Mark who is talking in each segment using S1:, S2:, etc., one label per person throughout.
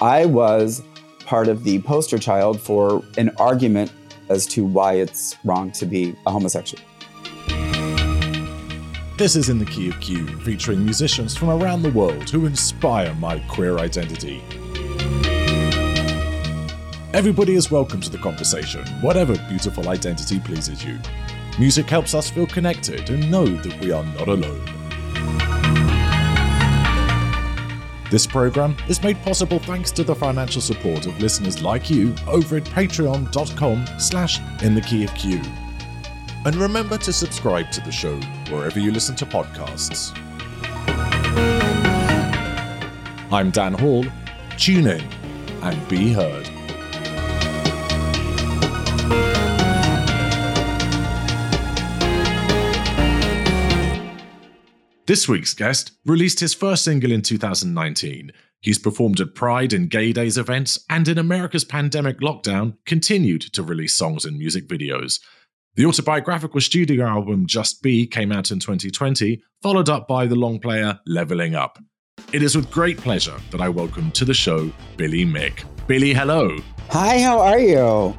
S1: I was part of the poster child for an argument as to why it's wrong to be a homosexual.
S2: This is In the Key of Q, featuring musicians from around the world who inspire my queer identity. Everybody is welcome to the conversation, whatever beautiful identity pleases you. Music helps us feel connected and know that we are not alone. This program is made possible thanks to the financial support of listeners like you over at patreon.com slash in the key of Q. And remember to subscribe to the show wherever you listen to podcasts. I'm Dan Hall. Tune in and be heard. This week's guest released his first single in 2019. He's performed at Pride and Gay Days events, and in America's pandemic lockdown, continued to release songs and music videos. The autobiographical studio album Just Be came out in 2020, followed up by the long player Leveling Up. It is with great pleasure that I welcome to the show Billy Mick. Billy, hello.
S1: Hi, how are you?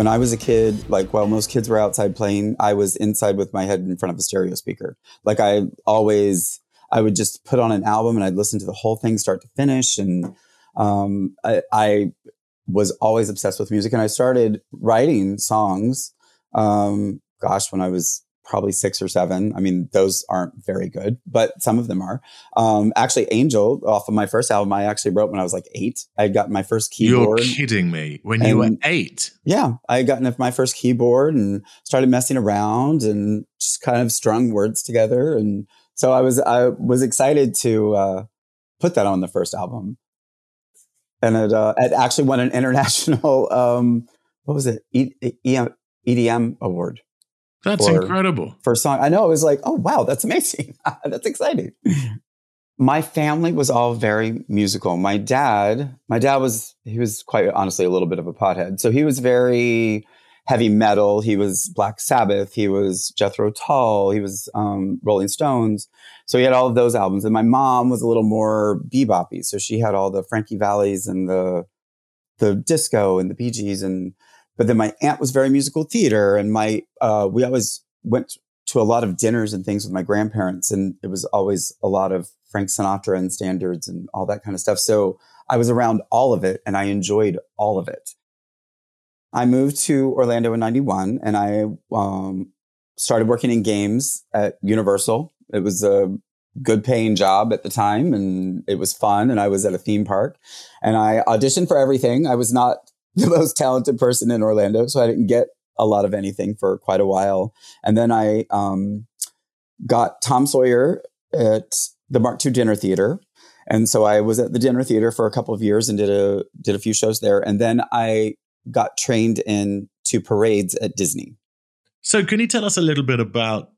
S1: When I was a kid, like while most kids were outside playing, I was inside with my head in front of a stereo speaker. Like I always, I would just put on an album and I'd listen to the whole thing start to finish. And um, I, I was always obsessed with music. And I started writing songs, um, gosh, when I was probably six or seven. I mean, those aren't very good, but some of them are. Um, actually, Angel, off of my first album, I actually wrote when I was like eight. I got my first keyboard.
S2: You're kidding me. When you were eight,
S1: yeah, I had gotten my first keyboard and started messing around and just kind of strung words together. And so I was I was excited to uh, put that on the first album, and it uh, it actually won an international um, what was it E- E- EDM award
S2: that's
S1: Or-
S2: incredible.
S1: for song. I know it was like, oh wow, that's amazing. that's exciting. My family was all very musical. My dad, my dad was he was quite honestly a little bit of a pothead. So he was very heavy metal. He was Black Sabbath. He was Jethro Tull. He was um, Rolling Stones. So he had all of those albums. And my mom was a little more beboppy. So she had all the Frankie Vallis and the the disco and the Bee Gees and but then my aunt was very musical theater and my uh, we always went to a lot of dinners and things with my grandparents and it was always a lot of frank sinatra and standards and all that kind of stuff. So i was around all of it and i enjoyed all of it. I moved to orlando in 91 and i um, started working in games at universal. It was a good paying job at the time and it was fun and i was at a theme park and i auditioned for everything. I was not the most talented person in orlando so i didn't get a lot of anything for quite a while and then I um, got Tom Sawyer at the Mark II Dinner Theater. And so I was at the dinner theater for a couple of years and did a did a few shows there. And then I got trained in to parades at Disney.
S2: So, can you tell us a little bit about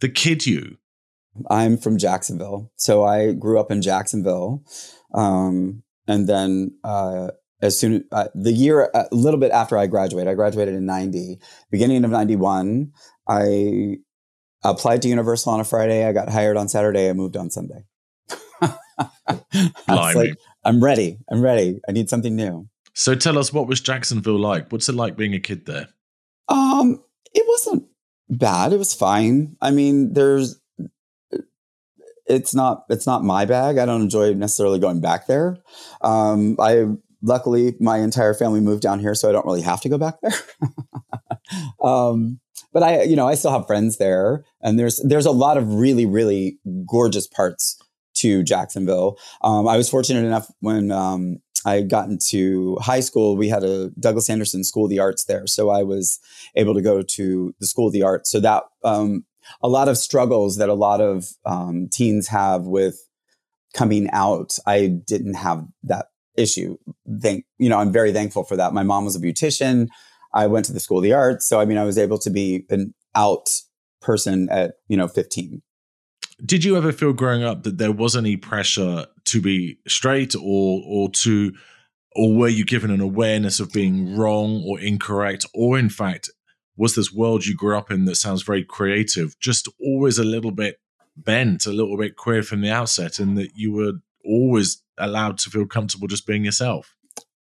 S2: the kid you?
S1: I'm from Jacksonville, so I grew up in Jacksonville, um, and then uh, as soon uh, the year a little bit after I graduated, I graduated in '90. Beginning of '91, I applied to Universal on a Friday. I got hired on Saturday. I moved on Sunday. Like, I'm ready. I'm ready. I need something new.
S2: So, tell us what was Jacksonville like? What's it like being a kid there?
S1: Um, it wasn't bad. It was fine. I mean, there's it's not it's not my bag. I don't enjoy necessarily going back there. Um, I luckily my entire family moved down here, so I don't really have to go back there. um, but I, you know, I still have friends there, and there's there's a lot of really really gorgeous parts to Jacksonville. Um, I was fortunate enough when um, I got into high school. We had a Douglas Anderson School of the Arts there, so I was able to go to the School of the Arts. So that um, a lot of struggles that a lot of um, teens have with coming out, I didn't have that issue. Thank you know, I'm very thankful for that. My mom was a beautician. I went to the School of the Arts, so I mean, I was able to be an out person at you know 15.
S2: Did you ever feel growing up that there was any pressure to be straight or or to or were you given an awareness of being wrong or incorrect or in fact was this world you grew up in that sounds very creative just always a little bit bent a little bit queer from the outset and that you were always allowed to feel comfortable just being yourself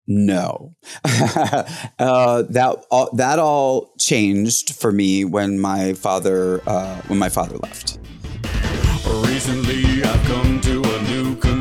S1: No, uh, that all, that all changed for me when my father uh, when my father left.
S3: Recently, I've come to a new conclusion.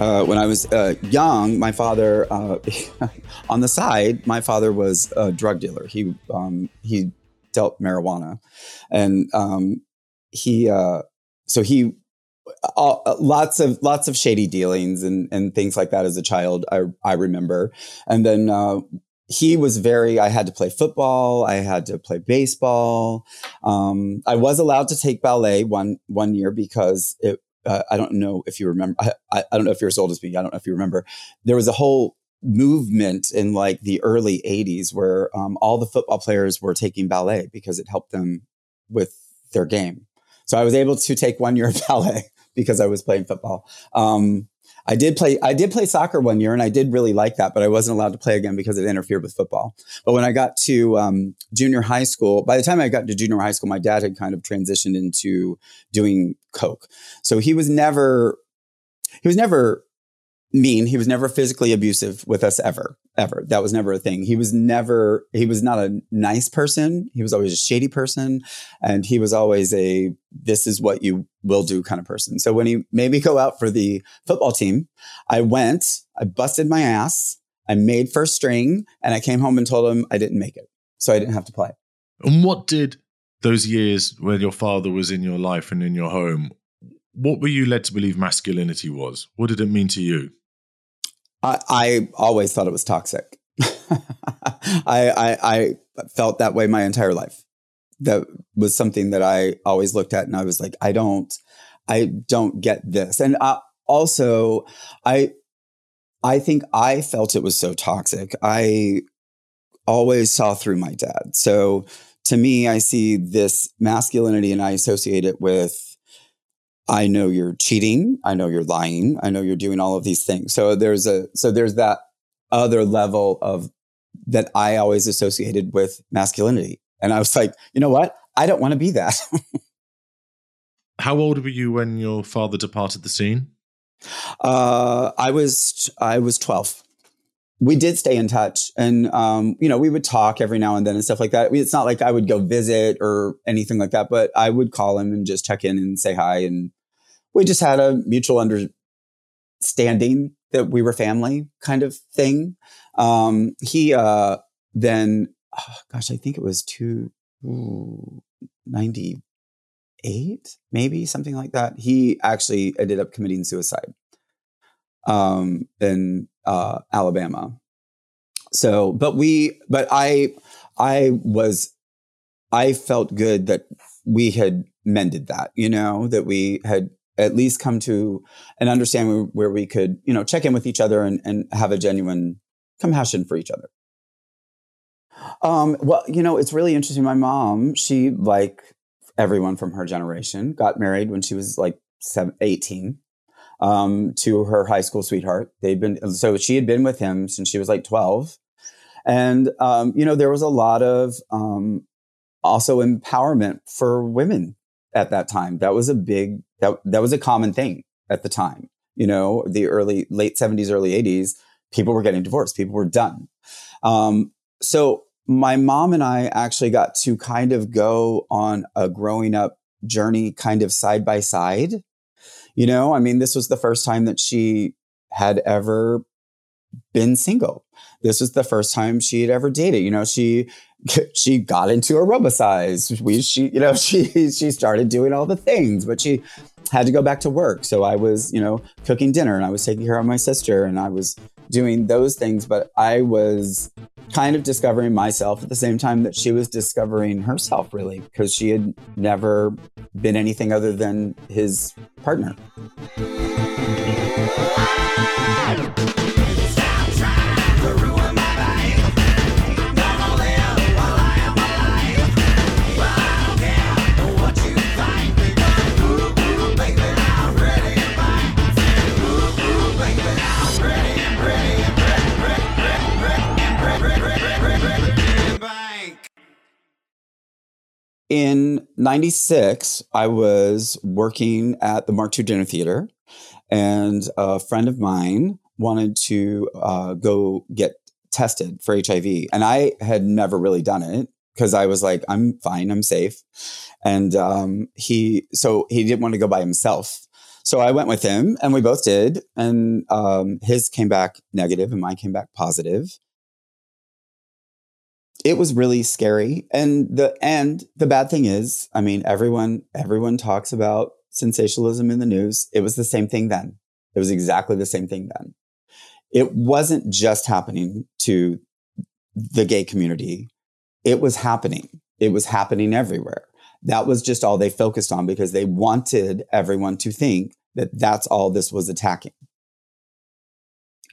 S1: Uh, when I was uh, young, my father, uh, on the side, my father was a drug dealer. He um, he dealt marijuana, and um, he uh, so he all, lots of lots of shady dealings and and things like that as a child. I I remember, and then. Uh, he was very, I had to play football. I had to play baseball. Um, I was allowed to take ballet one, one year because it, uh, I don't know if you remember. I, I, I don't know if you're as old as me. I don't know if you remember. There was a whole movement in like the early 80s where um, all the football players were taking ballet because it helped them with their game. So I was able to take one year of ballet because I was playing football. Um, I did play. I did play soccer one year, and I did really like that. But I wasn't allowed to play again because it interfered with football. But when I got to um, junior high school, by the time I got to junior high school, my dad had kind of transitioned into doing coke. So he was never. He was never mean. He was never physically abusive with us ever, ever. That was never a thing. He was never. He was not a nice person. He was always a shady person, and he was always a "this is what you will do" kind of person. So when he made me go out for the football team, I went. I busted my ass. I made first string, and I came home and told him I didn't make it, so I didn't have to play.
S2: And what did those years when your father was in your life and in your home, what were you led to believe masculinity was? What did it mean to you?
S1: I, I always thought it was toxic. I, I I felt that way my entire life. That was something that I always looked at, and I was like, I don't, I don't get this. And I, also, I I think I felt it was so toxic. I always saw through my dad. So to me, I see this masculinity, and I associate it with I know you're cheating. I know you're lying. I know you're doing all of these things. So there's a so there's that other level of that I always associated with masculinity. And I was like, you know what? I don't want to be that.
S2: How old were you when your father departed the scene?
S1: uh, I was I was 12. We did stay in touch, and um, you know we would talk every now and then and stuff like that. It's not like I would go visit or anything like that, but I would call him and just check in and say hi. And we just had a mutual understanding that we were family, kind of thing. Um, he uh, then, oh, gosh, I think it was two ninety eight, maybe something like that. He actually ended up committing suicide um, in uh, Alabama. So, but we, but I, I was, I felt good that we had mended that, you know, that we had at least come to an understanding where we could, you know, check in with each other and, and have a genuine compassion for each other. Um, well, you know, it's really interesting. My mom, she, like everyone from her generation, got married when she was like seven, 18 um, to her high school sweetheart. They'd been, so she had been with him since she was like 12. And, um, you know, there was a lot of um, also empowerment for women at that time. That was a big, that, that was a common thing at the time. You know, the early, late 70s, early 80s, people were getting divorced. People were done. Um, so my mom and I actually got to kind of go on a growing up journey, kind of side by side. You know, I mean, this was the first time that she had ever been single. This was the first time she had ever dated. You know, she she got into aerobicize. We she you know she she started doing all the things, but she had to go back to work. So I was you know cooking dinner and I was taking care of my sister and I was doing those things. But I was kind of discovering myself at the same time that she was discovering herself, really, because she had never been anything other than his partner. In 96, I was working at the Mark II Dinner Theater, and a friend of mine wanted to uh, go get tested for HIV. And I had never really done it because I was like, I'm fine, I'm safe. And um, he, so he didn't want to go by himself. So I went with him and we both did. And um, his came back negative and mine came back positive it was really scary. And the and the bad thing is i mean everyone everyone talks about sensationalism in the news. It was the same thing then. It was exactly the same thing then. It wasn't just happening to the gay community. It was happening. It was happening everywhere. That was just all they focused on because they wanted everyone to think that that's all this was attacking.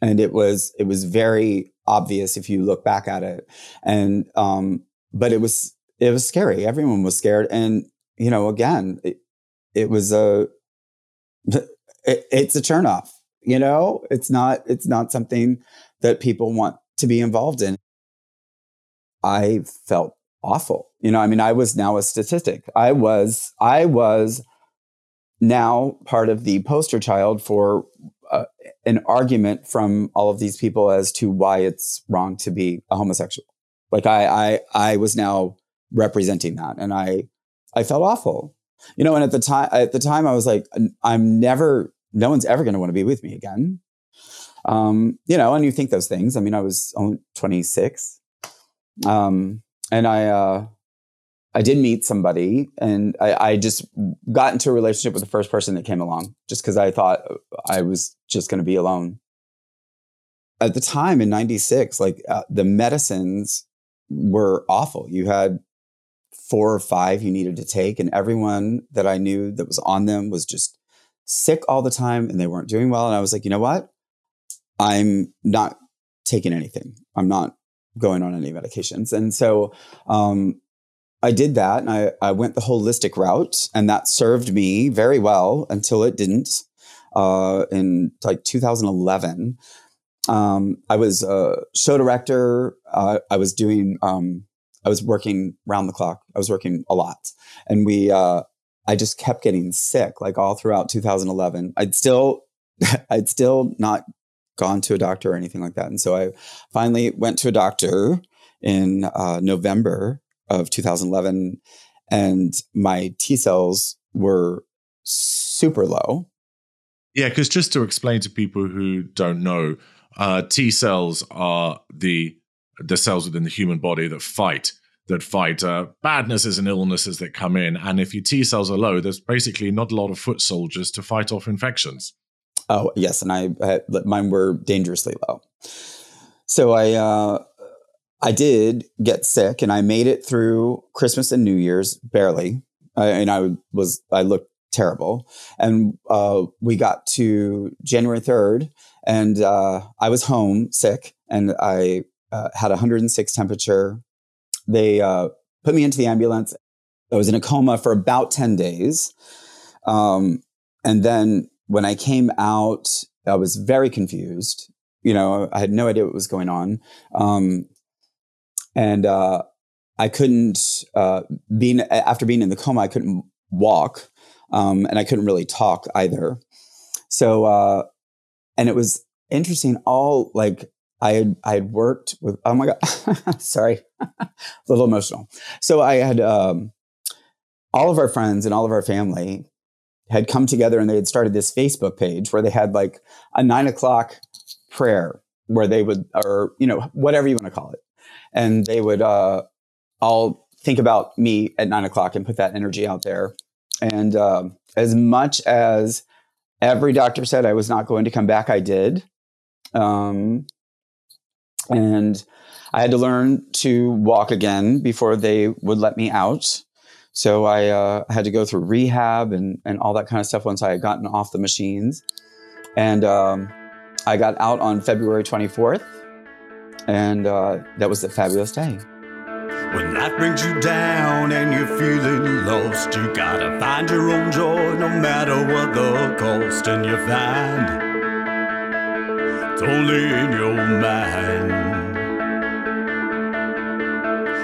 S1: And it was it was very obvious if you look back at it. And um but it was it was scary. Everyone was scared. And you know again it, it was a it, it's a turnoff you know? It's not it's not something that people want to be involved in. I felt awful. You know i mean i was now a statistic. I was i was now part of the poster child for uh, an argument from all of these people as to why it's wrong to be a homosexual. Like I, I, I was now representing that, and I, I felt awful, you know. And at the time, at the time, I was like, I'm never, no one's ever going to want to be with me again, um, you know. And you think those things. I mean, I was only 26, um, and I, uh, I did meet somebody, and I, I just got into a relationship with the first person that came along, just because I thought I was just going to be alone. At the time in '96, like uh, the medicines were awful. You had four or five you needed to take, and everyone that I knew that was on them was just sick all the time, and they weren't doing well. And I was like, you know what? I'm not taking anything. I'm not going on any medications, and so um, I did that and I, I went the holistic route and that served me very well until it didn't. Uh, in like 2011, um, I was a show director. Uh, I was doing, um, I was working round the clock. I was working a lot. And we, uh, I just kept getting sick like all throughout 2011. I'd still, I'd still not gone to a doctor or anything like that. And so I finally went to a doctor in uh, November of 2011 and my T cells were super low.
S2: Yeah, because just to explain to people who don't know, uh, T cells are the the cells within the human body that fight that fight uh, badnesses and illnesses that come in. And if your T cells are low, there's basically not a lot of foot soldiers to fight off infections.
S1: Oh, yes, and I, I mine were dangerously low. So I uh, I did get sick, and I made it through Christmas and New Year's barely, I, and I was I looked terrible. And uh, we got to January third, and uh, I was home sick, and I uh, had 106 temperature. They uh, put me into the ambulance. I was in a coma for about 10 days. Um, and then when I came out, I was very confused. You know, I had no idea what was going on. Um, and uh, I couldn't, uh, being, after being in the coma, I couldn't walk um, and I couldn't really talk either. So, uh, and it was interesting. All like I had I had worked with. Oh my god, sorry, a little emotional. So I had um, all of our friends and all of our family had come together and they had started this Facebook page where they had like a nine o'clock prayer where they would, or you know, whatever you want to call it, and they would uh, all think about me at nine o'clock and put that energy out there. And um, as much as every doctor said I was not going to come back, I did. Um, and I had to learn to walk again before they would let me out. So I uh, had to go through rehab and, and all that kind of stuff once I had gotten off the machines. And um, I got out on February 24th. And uh, that was a fabulous day.
S3: When life brings you down and you're feeling lost, you gotta find your own joy no matter what the cost. And you find it's only in your mind.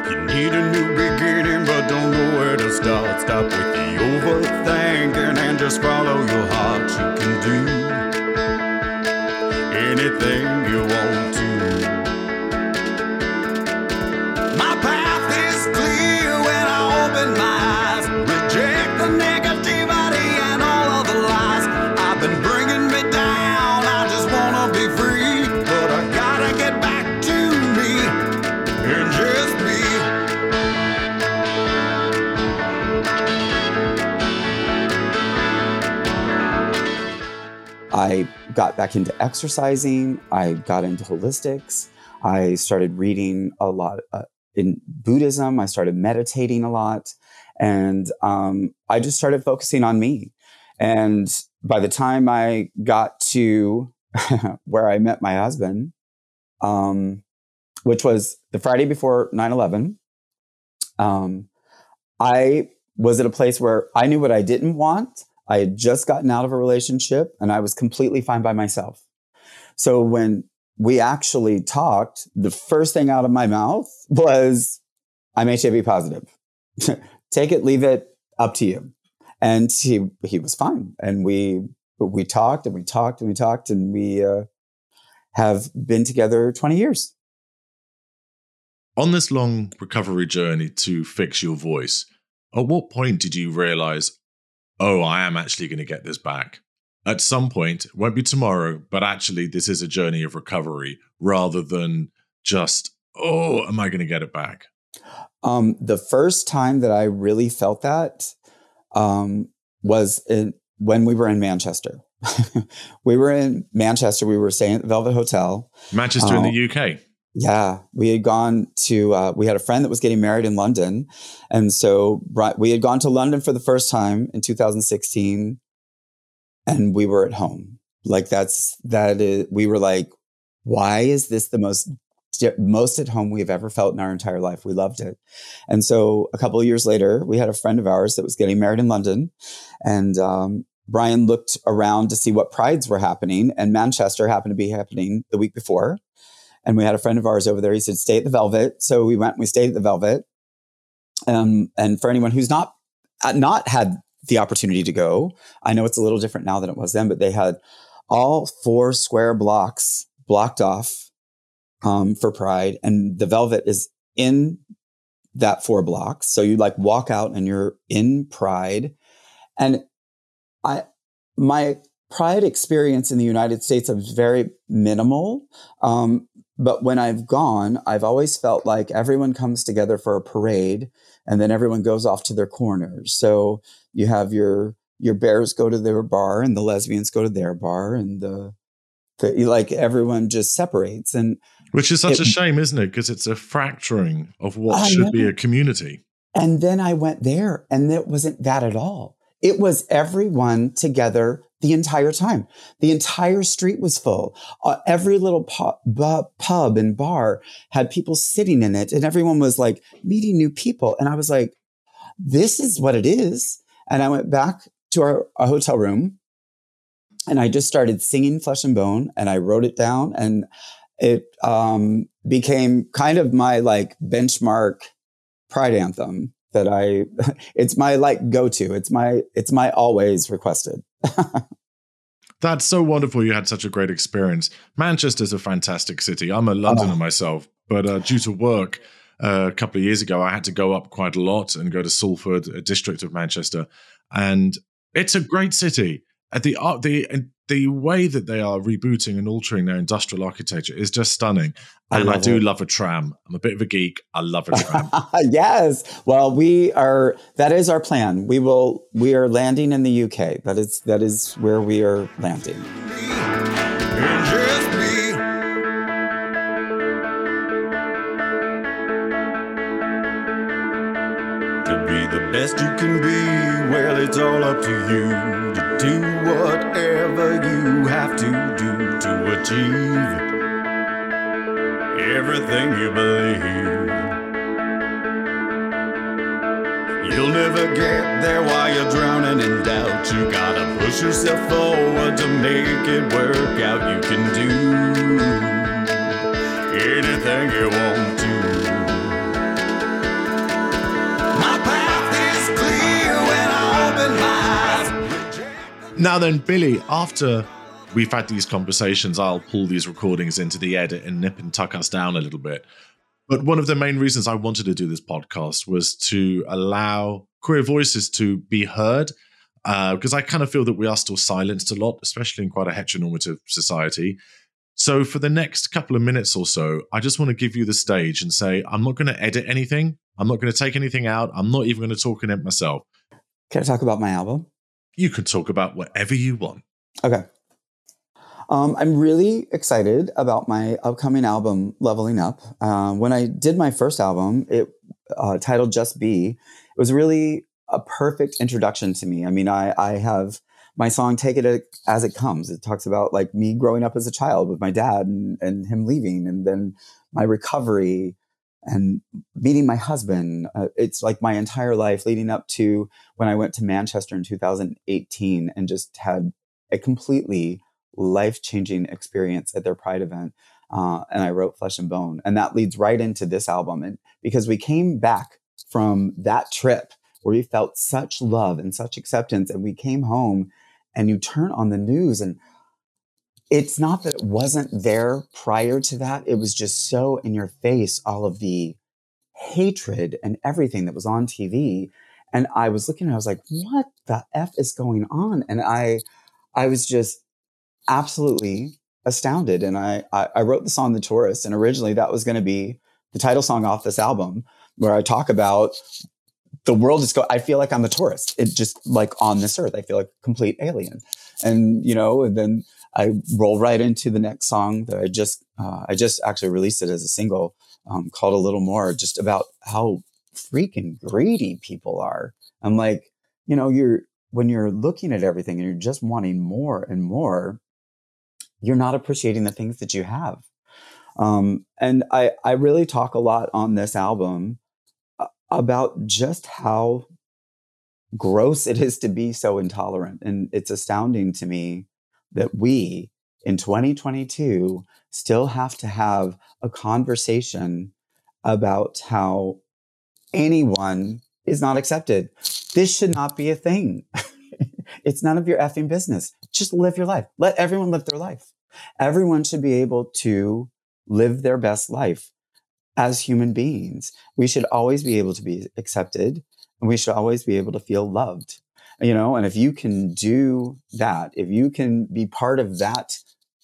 S3: You need a new beginning, but don't know where to start. Stop with the overthinking and just follow your heart. You can do anything you want to.
S1: Got back into exercising. I got into holistics. I started reading a lot uh, in Buddhism. I started meditating a lot. And um, I just started focusing on me. And by the time I got to where I met my husband, um, which was the Friday before 9 11, um, I was at a place where I knew what I didn't want. I had just gotten out of a relationship and I was completely fine by myself. So when we actually talked, the first thing out of my mouth was, I'm HIV positive. Take it, leave it, up to you. And he, he was fine. And we, we talked and we talked and we talked and we uh, have been together 20 years.
S2: On this long recovery journey to fix your voice, at what point did you realize, oh, I am actually going to get this back? At some point, won't be tomorrow, but actually, this is a journey of recovery rather than just, oh, am I going to get it back?
S1: Um, the first time that I really felt that um, was in, when we were in Manchester. we were in Manchester. We were staying at the Velvet Hotel.
S2: Manchester in
S1: Oh.
S2: the UK.
S1: Yeah, we had gone to. Uh, we had a friend that was getting married in London, and so we had gone to London for the first time in 2016, and we were at home. Like that's that is. We were like, why is this the most most at home we've ever felt in our entire life? We loved it, and so a couple of years later, we had a friend of ours that was getting married in London, and um, Brian looked around to see what prides were happening, and Manchester happened to be happening the week before. And we had a friend of ours over there. He said, stay at the Velvet. So we went, we stayed at the Velvet. Um, and for anyone who's not, uh, not had the opportunity to go, I know it's a little different now than it was then, but they had all four square blocks blocked off um, for Pride. And the Velvet is in that four blocks. So you like walk out and you're in Pride. And I, my Pride experience in the United States was very minimal. Um, but when I've gone, I've always felt like everyone comes together for a parade and then everyone goes off to their corners. So you have your your bears go to their bar and the lesbians go to their bar and the, the like everyone just separates and
S2: Which is such
S1: It-
S2: a shame, isn't it? Because it's a fracturing of what
S1: I
S2: should be a community.
S1: and then I went there and it wasn't that at all. It was everyone together the entire time. The entire street was full. Uh, every little pu- bu- pub and bar had people sitting in it, and everyone was like meeting new people. And I was like, this is what it is. And I went back to our, our hotel room and I just started singing Flesh and Bone and I wrote it down and it um, became kind of my like benchmark pride anthem that I it's my like go to. It's my it's my always requested.
S2: That's so wonderful. You had such a great experience. Manchester's a fantastic city. I'm a Londoner
S1: Oh.
S2: myself, but uh, due to work uh, a couple of years ago, I had to go up quite a lot and go to Salford, a district of Manchester, and it's a great city. At the art, the the way that they are rebooting and altering their industrial architecture is just stunning. And I,
S1: love
S2: do
S1: it.
S2: love a tram. I'm a bit of a geek. I love a tram.
S1: yes. Well, we are. That is our plan. We will. We are landing in the UK. That is. That is where we are landing.
S3: And just be to be the best you can be. Well, it's all up to you to do whatever you have to do to achieve everything you believe. You'll never get there while you're drowning in doubt. You gotta push yourself forward to make it work out. You can do anything you want
S2: Now then, Billy, after we've had these conversations, I'll pull these recordings into the edit and nip and tuck us down a little bit. But one of the main reasons I wanted to do this podcast was to allow queer voices to be heard. Uh, because I kind of feel that we are still silenced a lot, especially in quite a heteronormative society. So, for the next couple of minutes or so, I just want to give you the stage and say, I'm not going to edit anything. I'm not going to take anything out. I'm not even going to talk in it myself.
S1: Can I talk about my album?
S2: You can talk about whatever you want.
S1: Okay. Um, I'm really excited about my upcoming album, Leveling Up. Uh, when I did my first album, it uh, titled Just Be, it was really a perfect introduction to me. I mean, I, I have my song Take It As It Comes. It talks about like me growing up as a child with my dad and, and him leaving, and then my recovery and meeting my husband. Uh, it's like my entire life leading up to when I went to Manchester in 2018 and just had a completely life changing experience at their Pride event. Uh, and I wrote Flesh and Bone. And that leads right into this album. And because we came back from that trip where we felt such love and such acceptance, and we came home and you turn on the news and it's not that it wasn't there prior to that. It was just so in your face, all of the hatred and everything that was on TV. And I was looking and I was like, what the F is going on? And I, I was just absolutely astounded. And I, I, I wrote the song The Tourist. And originally that was going to be the title song off this album where I talk about the world is go. I feel like I'm a tourist. It just like on this earth, I feel like a complete alien. And, you know, and then I roll right into the next song that I just, uh, I just actually released it as a single um, called A Little More, just about how freaking greedy people are. I'm like, you know, you're, when you're looking at everything and you're just wanting more and more, you're not appreciating the things that you have. Um, and I, I really talk a lot on this album uh, about just how gross it is to be so intolerant. And it's astounding to me that we in 2022 still have to have a conversation about how anyone is not accepted. This should not be a thing. it's none of your effing business. Just live your life. Let everyone live their life. Everyone should be able to live their best life as human beings. We should always be able to be accepted and we should always be able to feel loved. You know, and if you can do that, if you can be part of that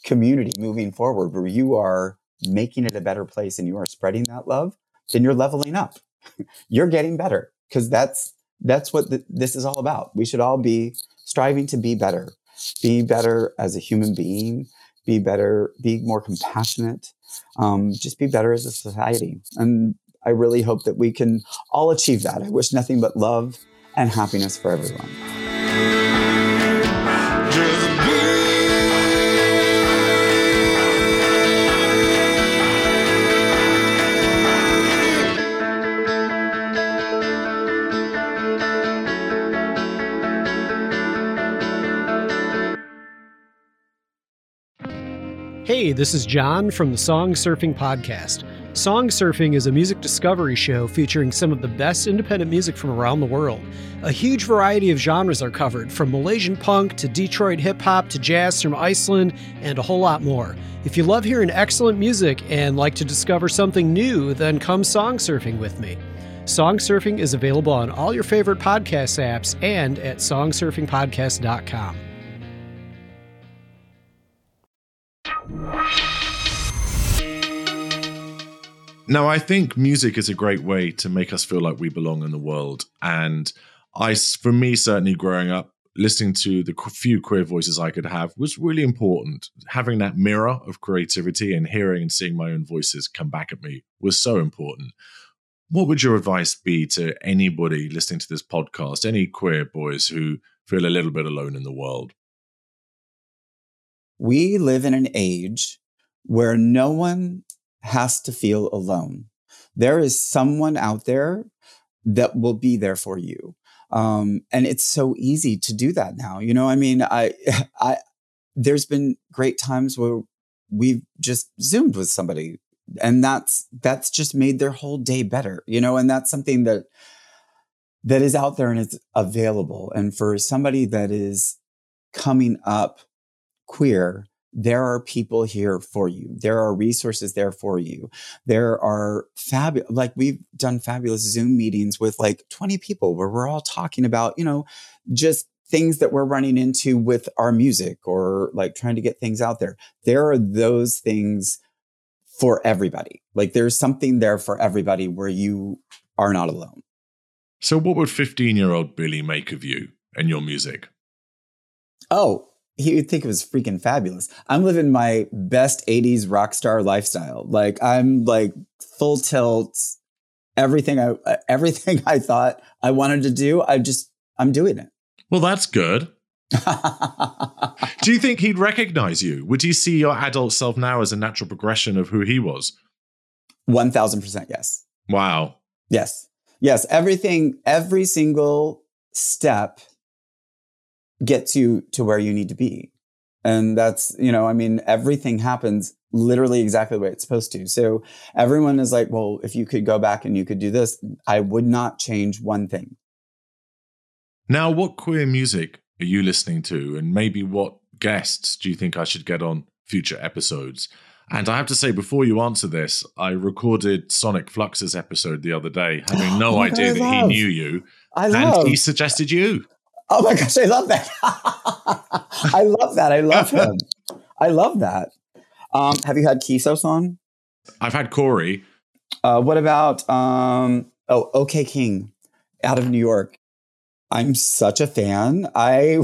S1: community moving forward where you are making it a better place and you are spreading that love, then you're leveling up. you're getting better because that's that's what th- this is all about. We should all be striving to be better, be better as a human being, be better, be more compassionate, um, just be better as a society. And I really hope that we can all achieve that. I wish nothing but love and happiness for everyone.
S4: Hey, this is John from the Song Surfing Podcast. Song Surfing is a music discovery show featuring some of the best independent music from around the world. A huge variety of genres are covered, from Malaysian punk to Detroit hip hop to jazz from Iceland, and a whole lot more. If you love hearing excellent music and like to discover something new, then come song surfing with me. Song Surfing is available on all your favorite podcast apps and at songsurfingpodcast.com.
S2: Now, I think music is a great way to make us feel like we belong in the world. And I, for me, certainly growing up, listening to the few queer voices I could have was really important. Having that mirror of creativity and hearing and seeing my own voices come back at me was so important. What would your advice be to anybody listening to this podcast, any queer boys who feel a little bit alone in the world?
S1: We live in an age where no one has to feel alone. There is someone out there that will be there for you. Um, and it's so easy to do that now. You know, I mean, I, I, there's been great times where we've just zoomed with somebody and that's, that's just made their whole day better, you know, and that's something that, that is out there and it's available. And for somebody that is coming up queer, there are people here for you. There are resources there for you. There are fabulous, like we've done fabulous Zoom meetings with like 20 people where we're all talking about, you know, just things that we're running into with our music or like trying to get things out there. There are those things for everybody. Like there's something there for everybody where you are not alone.
S2: So, what would 15 year old Billy make of you and your music?
S1: Oh, he would think it was freaking fabulous. I'm living my best 80s rock star lifestyle. Like I'm like full tilt, everything I everything I thought I wanted to do, I just I'm doing it.
S2: Well, that's good. Do you think he'd recognize you? Would he see your adult self now as a natural progression of who he was?
S1: 1000% yes.
S2: Wow.
S1: Yes. Yes, everything every single step gets you to where you need to be. And that's, you know, I mean, everything happens literally exactly the way it's supposed to. So everyone is like, well, if you could go back and you could do this, I would not change one thing.
S2: Now, what queer music are you listening to? And maybe what guests do you think I should get on future episodes? And I have to say, before you answer this, I recorded Sonic Flux's episode the other day, having no
S1: Oh
S2: idea
S1: God,
S2: that he knew you.
S1: I
S2: And
S1: love.
S2: he suggested you.
S1: Oh my gosh, I love that. I love that. I love him. I love that. Um, have you had Kisos on?
S2: I've had Corey.
S1: Uh, what about um, oh, OK King out of New York? I'm such a fan. I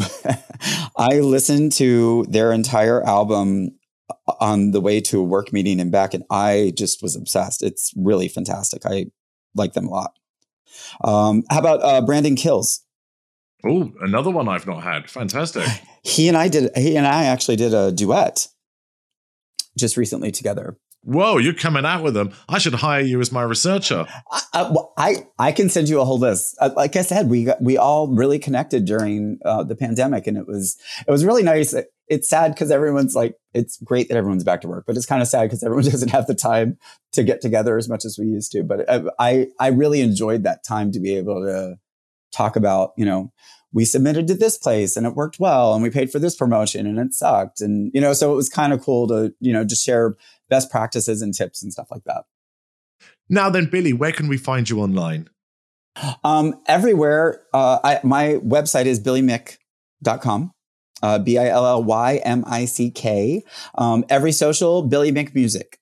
S1: I listened to their entire album on the way to a work meeting and back, and I just was obsessed. It's really fantastic. I like them a lot. Um, how about uh, Brandon Kills?
S2: Oh, another one I've not had. Fantastic.
S1: He and I did. He and I actually did a duet just recently together.
S2: Whoa, you're coming out with them. I should hire you as my researcher.
S1: I, I, well, I, I can send you a whole list. Uh, Like I said, we got, we all really connected during uh, the pandemic, and it was it was really nice. It's sad because everyone's like, it's great that everyone's back to work, but it's kind of sad because everyone doesn't have the time to get together as much as we used to. But I, I I really enjoyed that time to be able to talk about, you know, we submitted to this place and it worked well, and we paid for this promotion and it sucked, and you know, so it was kind of cool to you know just share best practices and tips and stuff like that.
S2: Now then, Billy, where can we find you online?
S1: Um, everywhere. Uh, I, my website is billymick.com. Uh, B I L L Y M I C K. Um, every social, Billy Mick Music.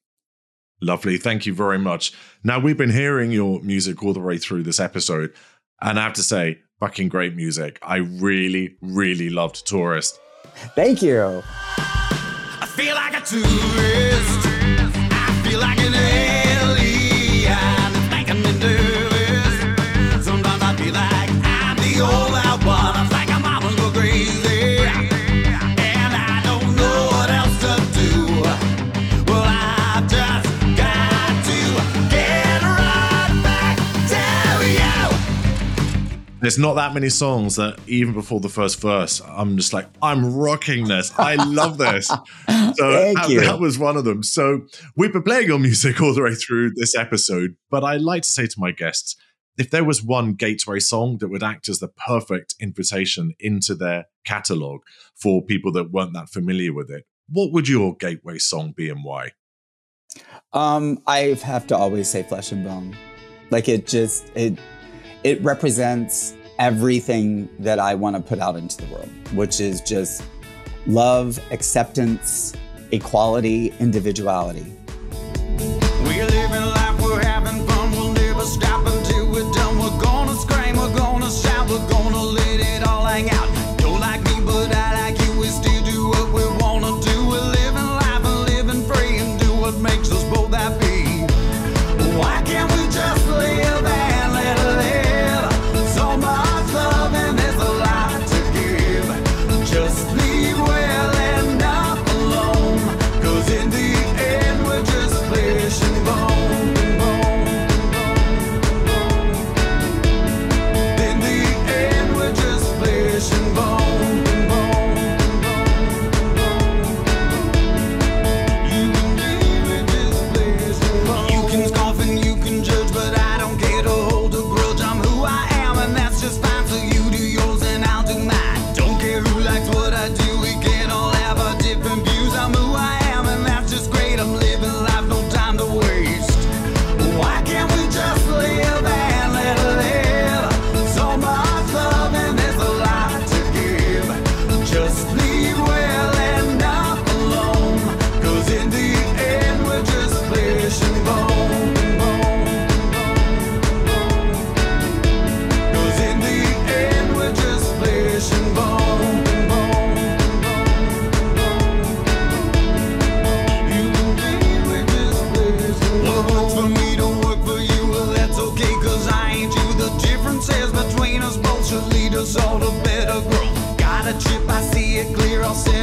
S2: Lovely. Thank you very much. Now, we've been hearing your music all the way through this episode, and I have to say, fucking great music. I really, really loved Tourist.
S1: Thank you.
S3: I feel like a tourist. I feel like an alien.
S2: There's not that many songs that even before the first verse, I'm just like, I'm rocking this. I love this. So
S1: Thank
S2: that,
S1: you.
S2: that was one of them. So we've been playing your music all the way through this episode, but I like to say to my guests, if there was one gateway song that would act as the perfect invitation into their catalog for people that weren't that familiar with it, what would your gateway song be and why?
S1: Um, I have to always say flesh and bone. Like it just it it represents everything that I want to put out into the world, which is just love, acceptance, equality, individuality.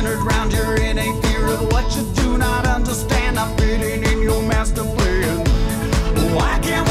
S3: Centered round your innate fear of what you do not understand. I'm fitting in your master plan. Why can't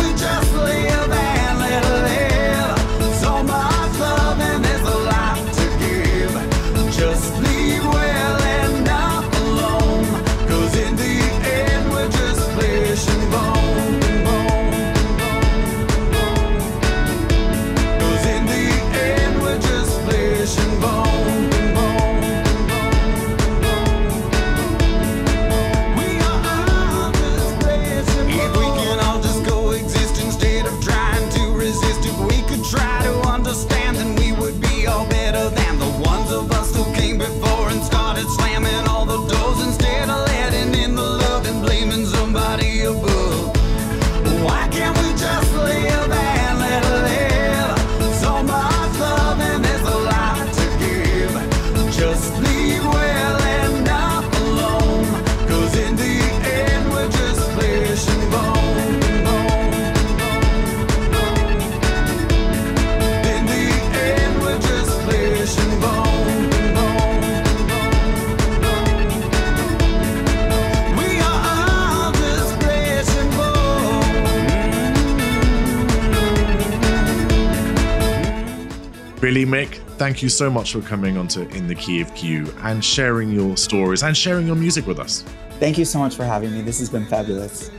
S3: bone.
S2: Mick, thank you so much for coming onto In the Key of Q and sharing your stories and sharing your music with us.
S1: Thank you so much for having me. This has been fabulous.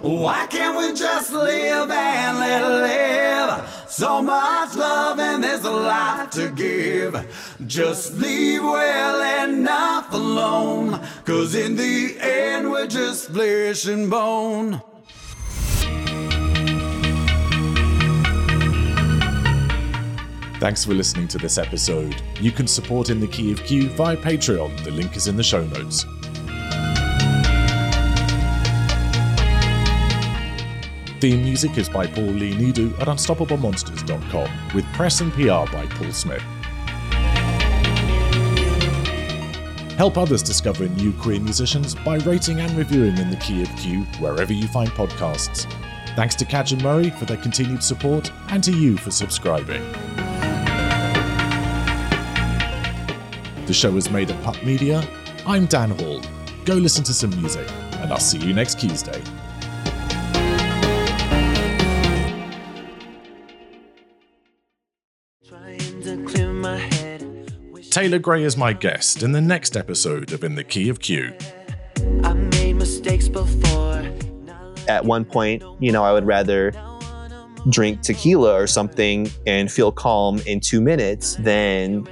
S3: Why can't we just live and let live? So much love and there's a lot to give. Just leave well and not alone. Cause in the end we're just flesh and bone.
S2: Thanks for listening to this episode. You can support In the Key of Q via Patreon. The link is in the show notes. Theme music is by Paul Lee Nidu at UnstoppableMonsters.com, with press and PR by Paul Smith. Help others discover new queer musicians by rating and reviewing In the Key of Q wherever you find podcasts. Thanks to Cadge and Murray for their continued support, and to you for subscribing. The show is made at Pup Media. I'm Dan Hall. Go listen to some music, and I'll see you next Tuesday. Taylor Gray is my guest in the next episode of In the Key of Q.
S5: At one point, you know, I would rather drink tequila or something and feel calm in two minutes than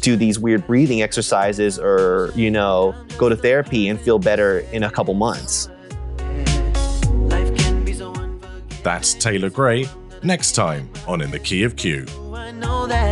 S5: do these weird breathing exercises or, you know, go to therapy and feel better in a couple months.
S3: Life can be so unforgiving.
S2: That's Taylor Gray next time on In the Key of Q.
S3: I know that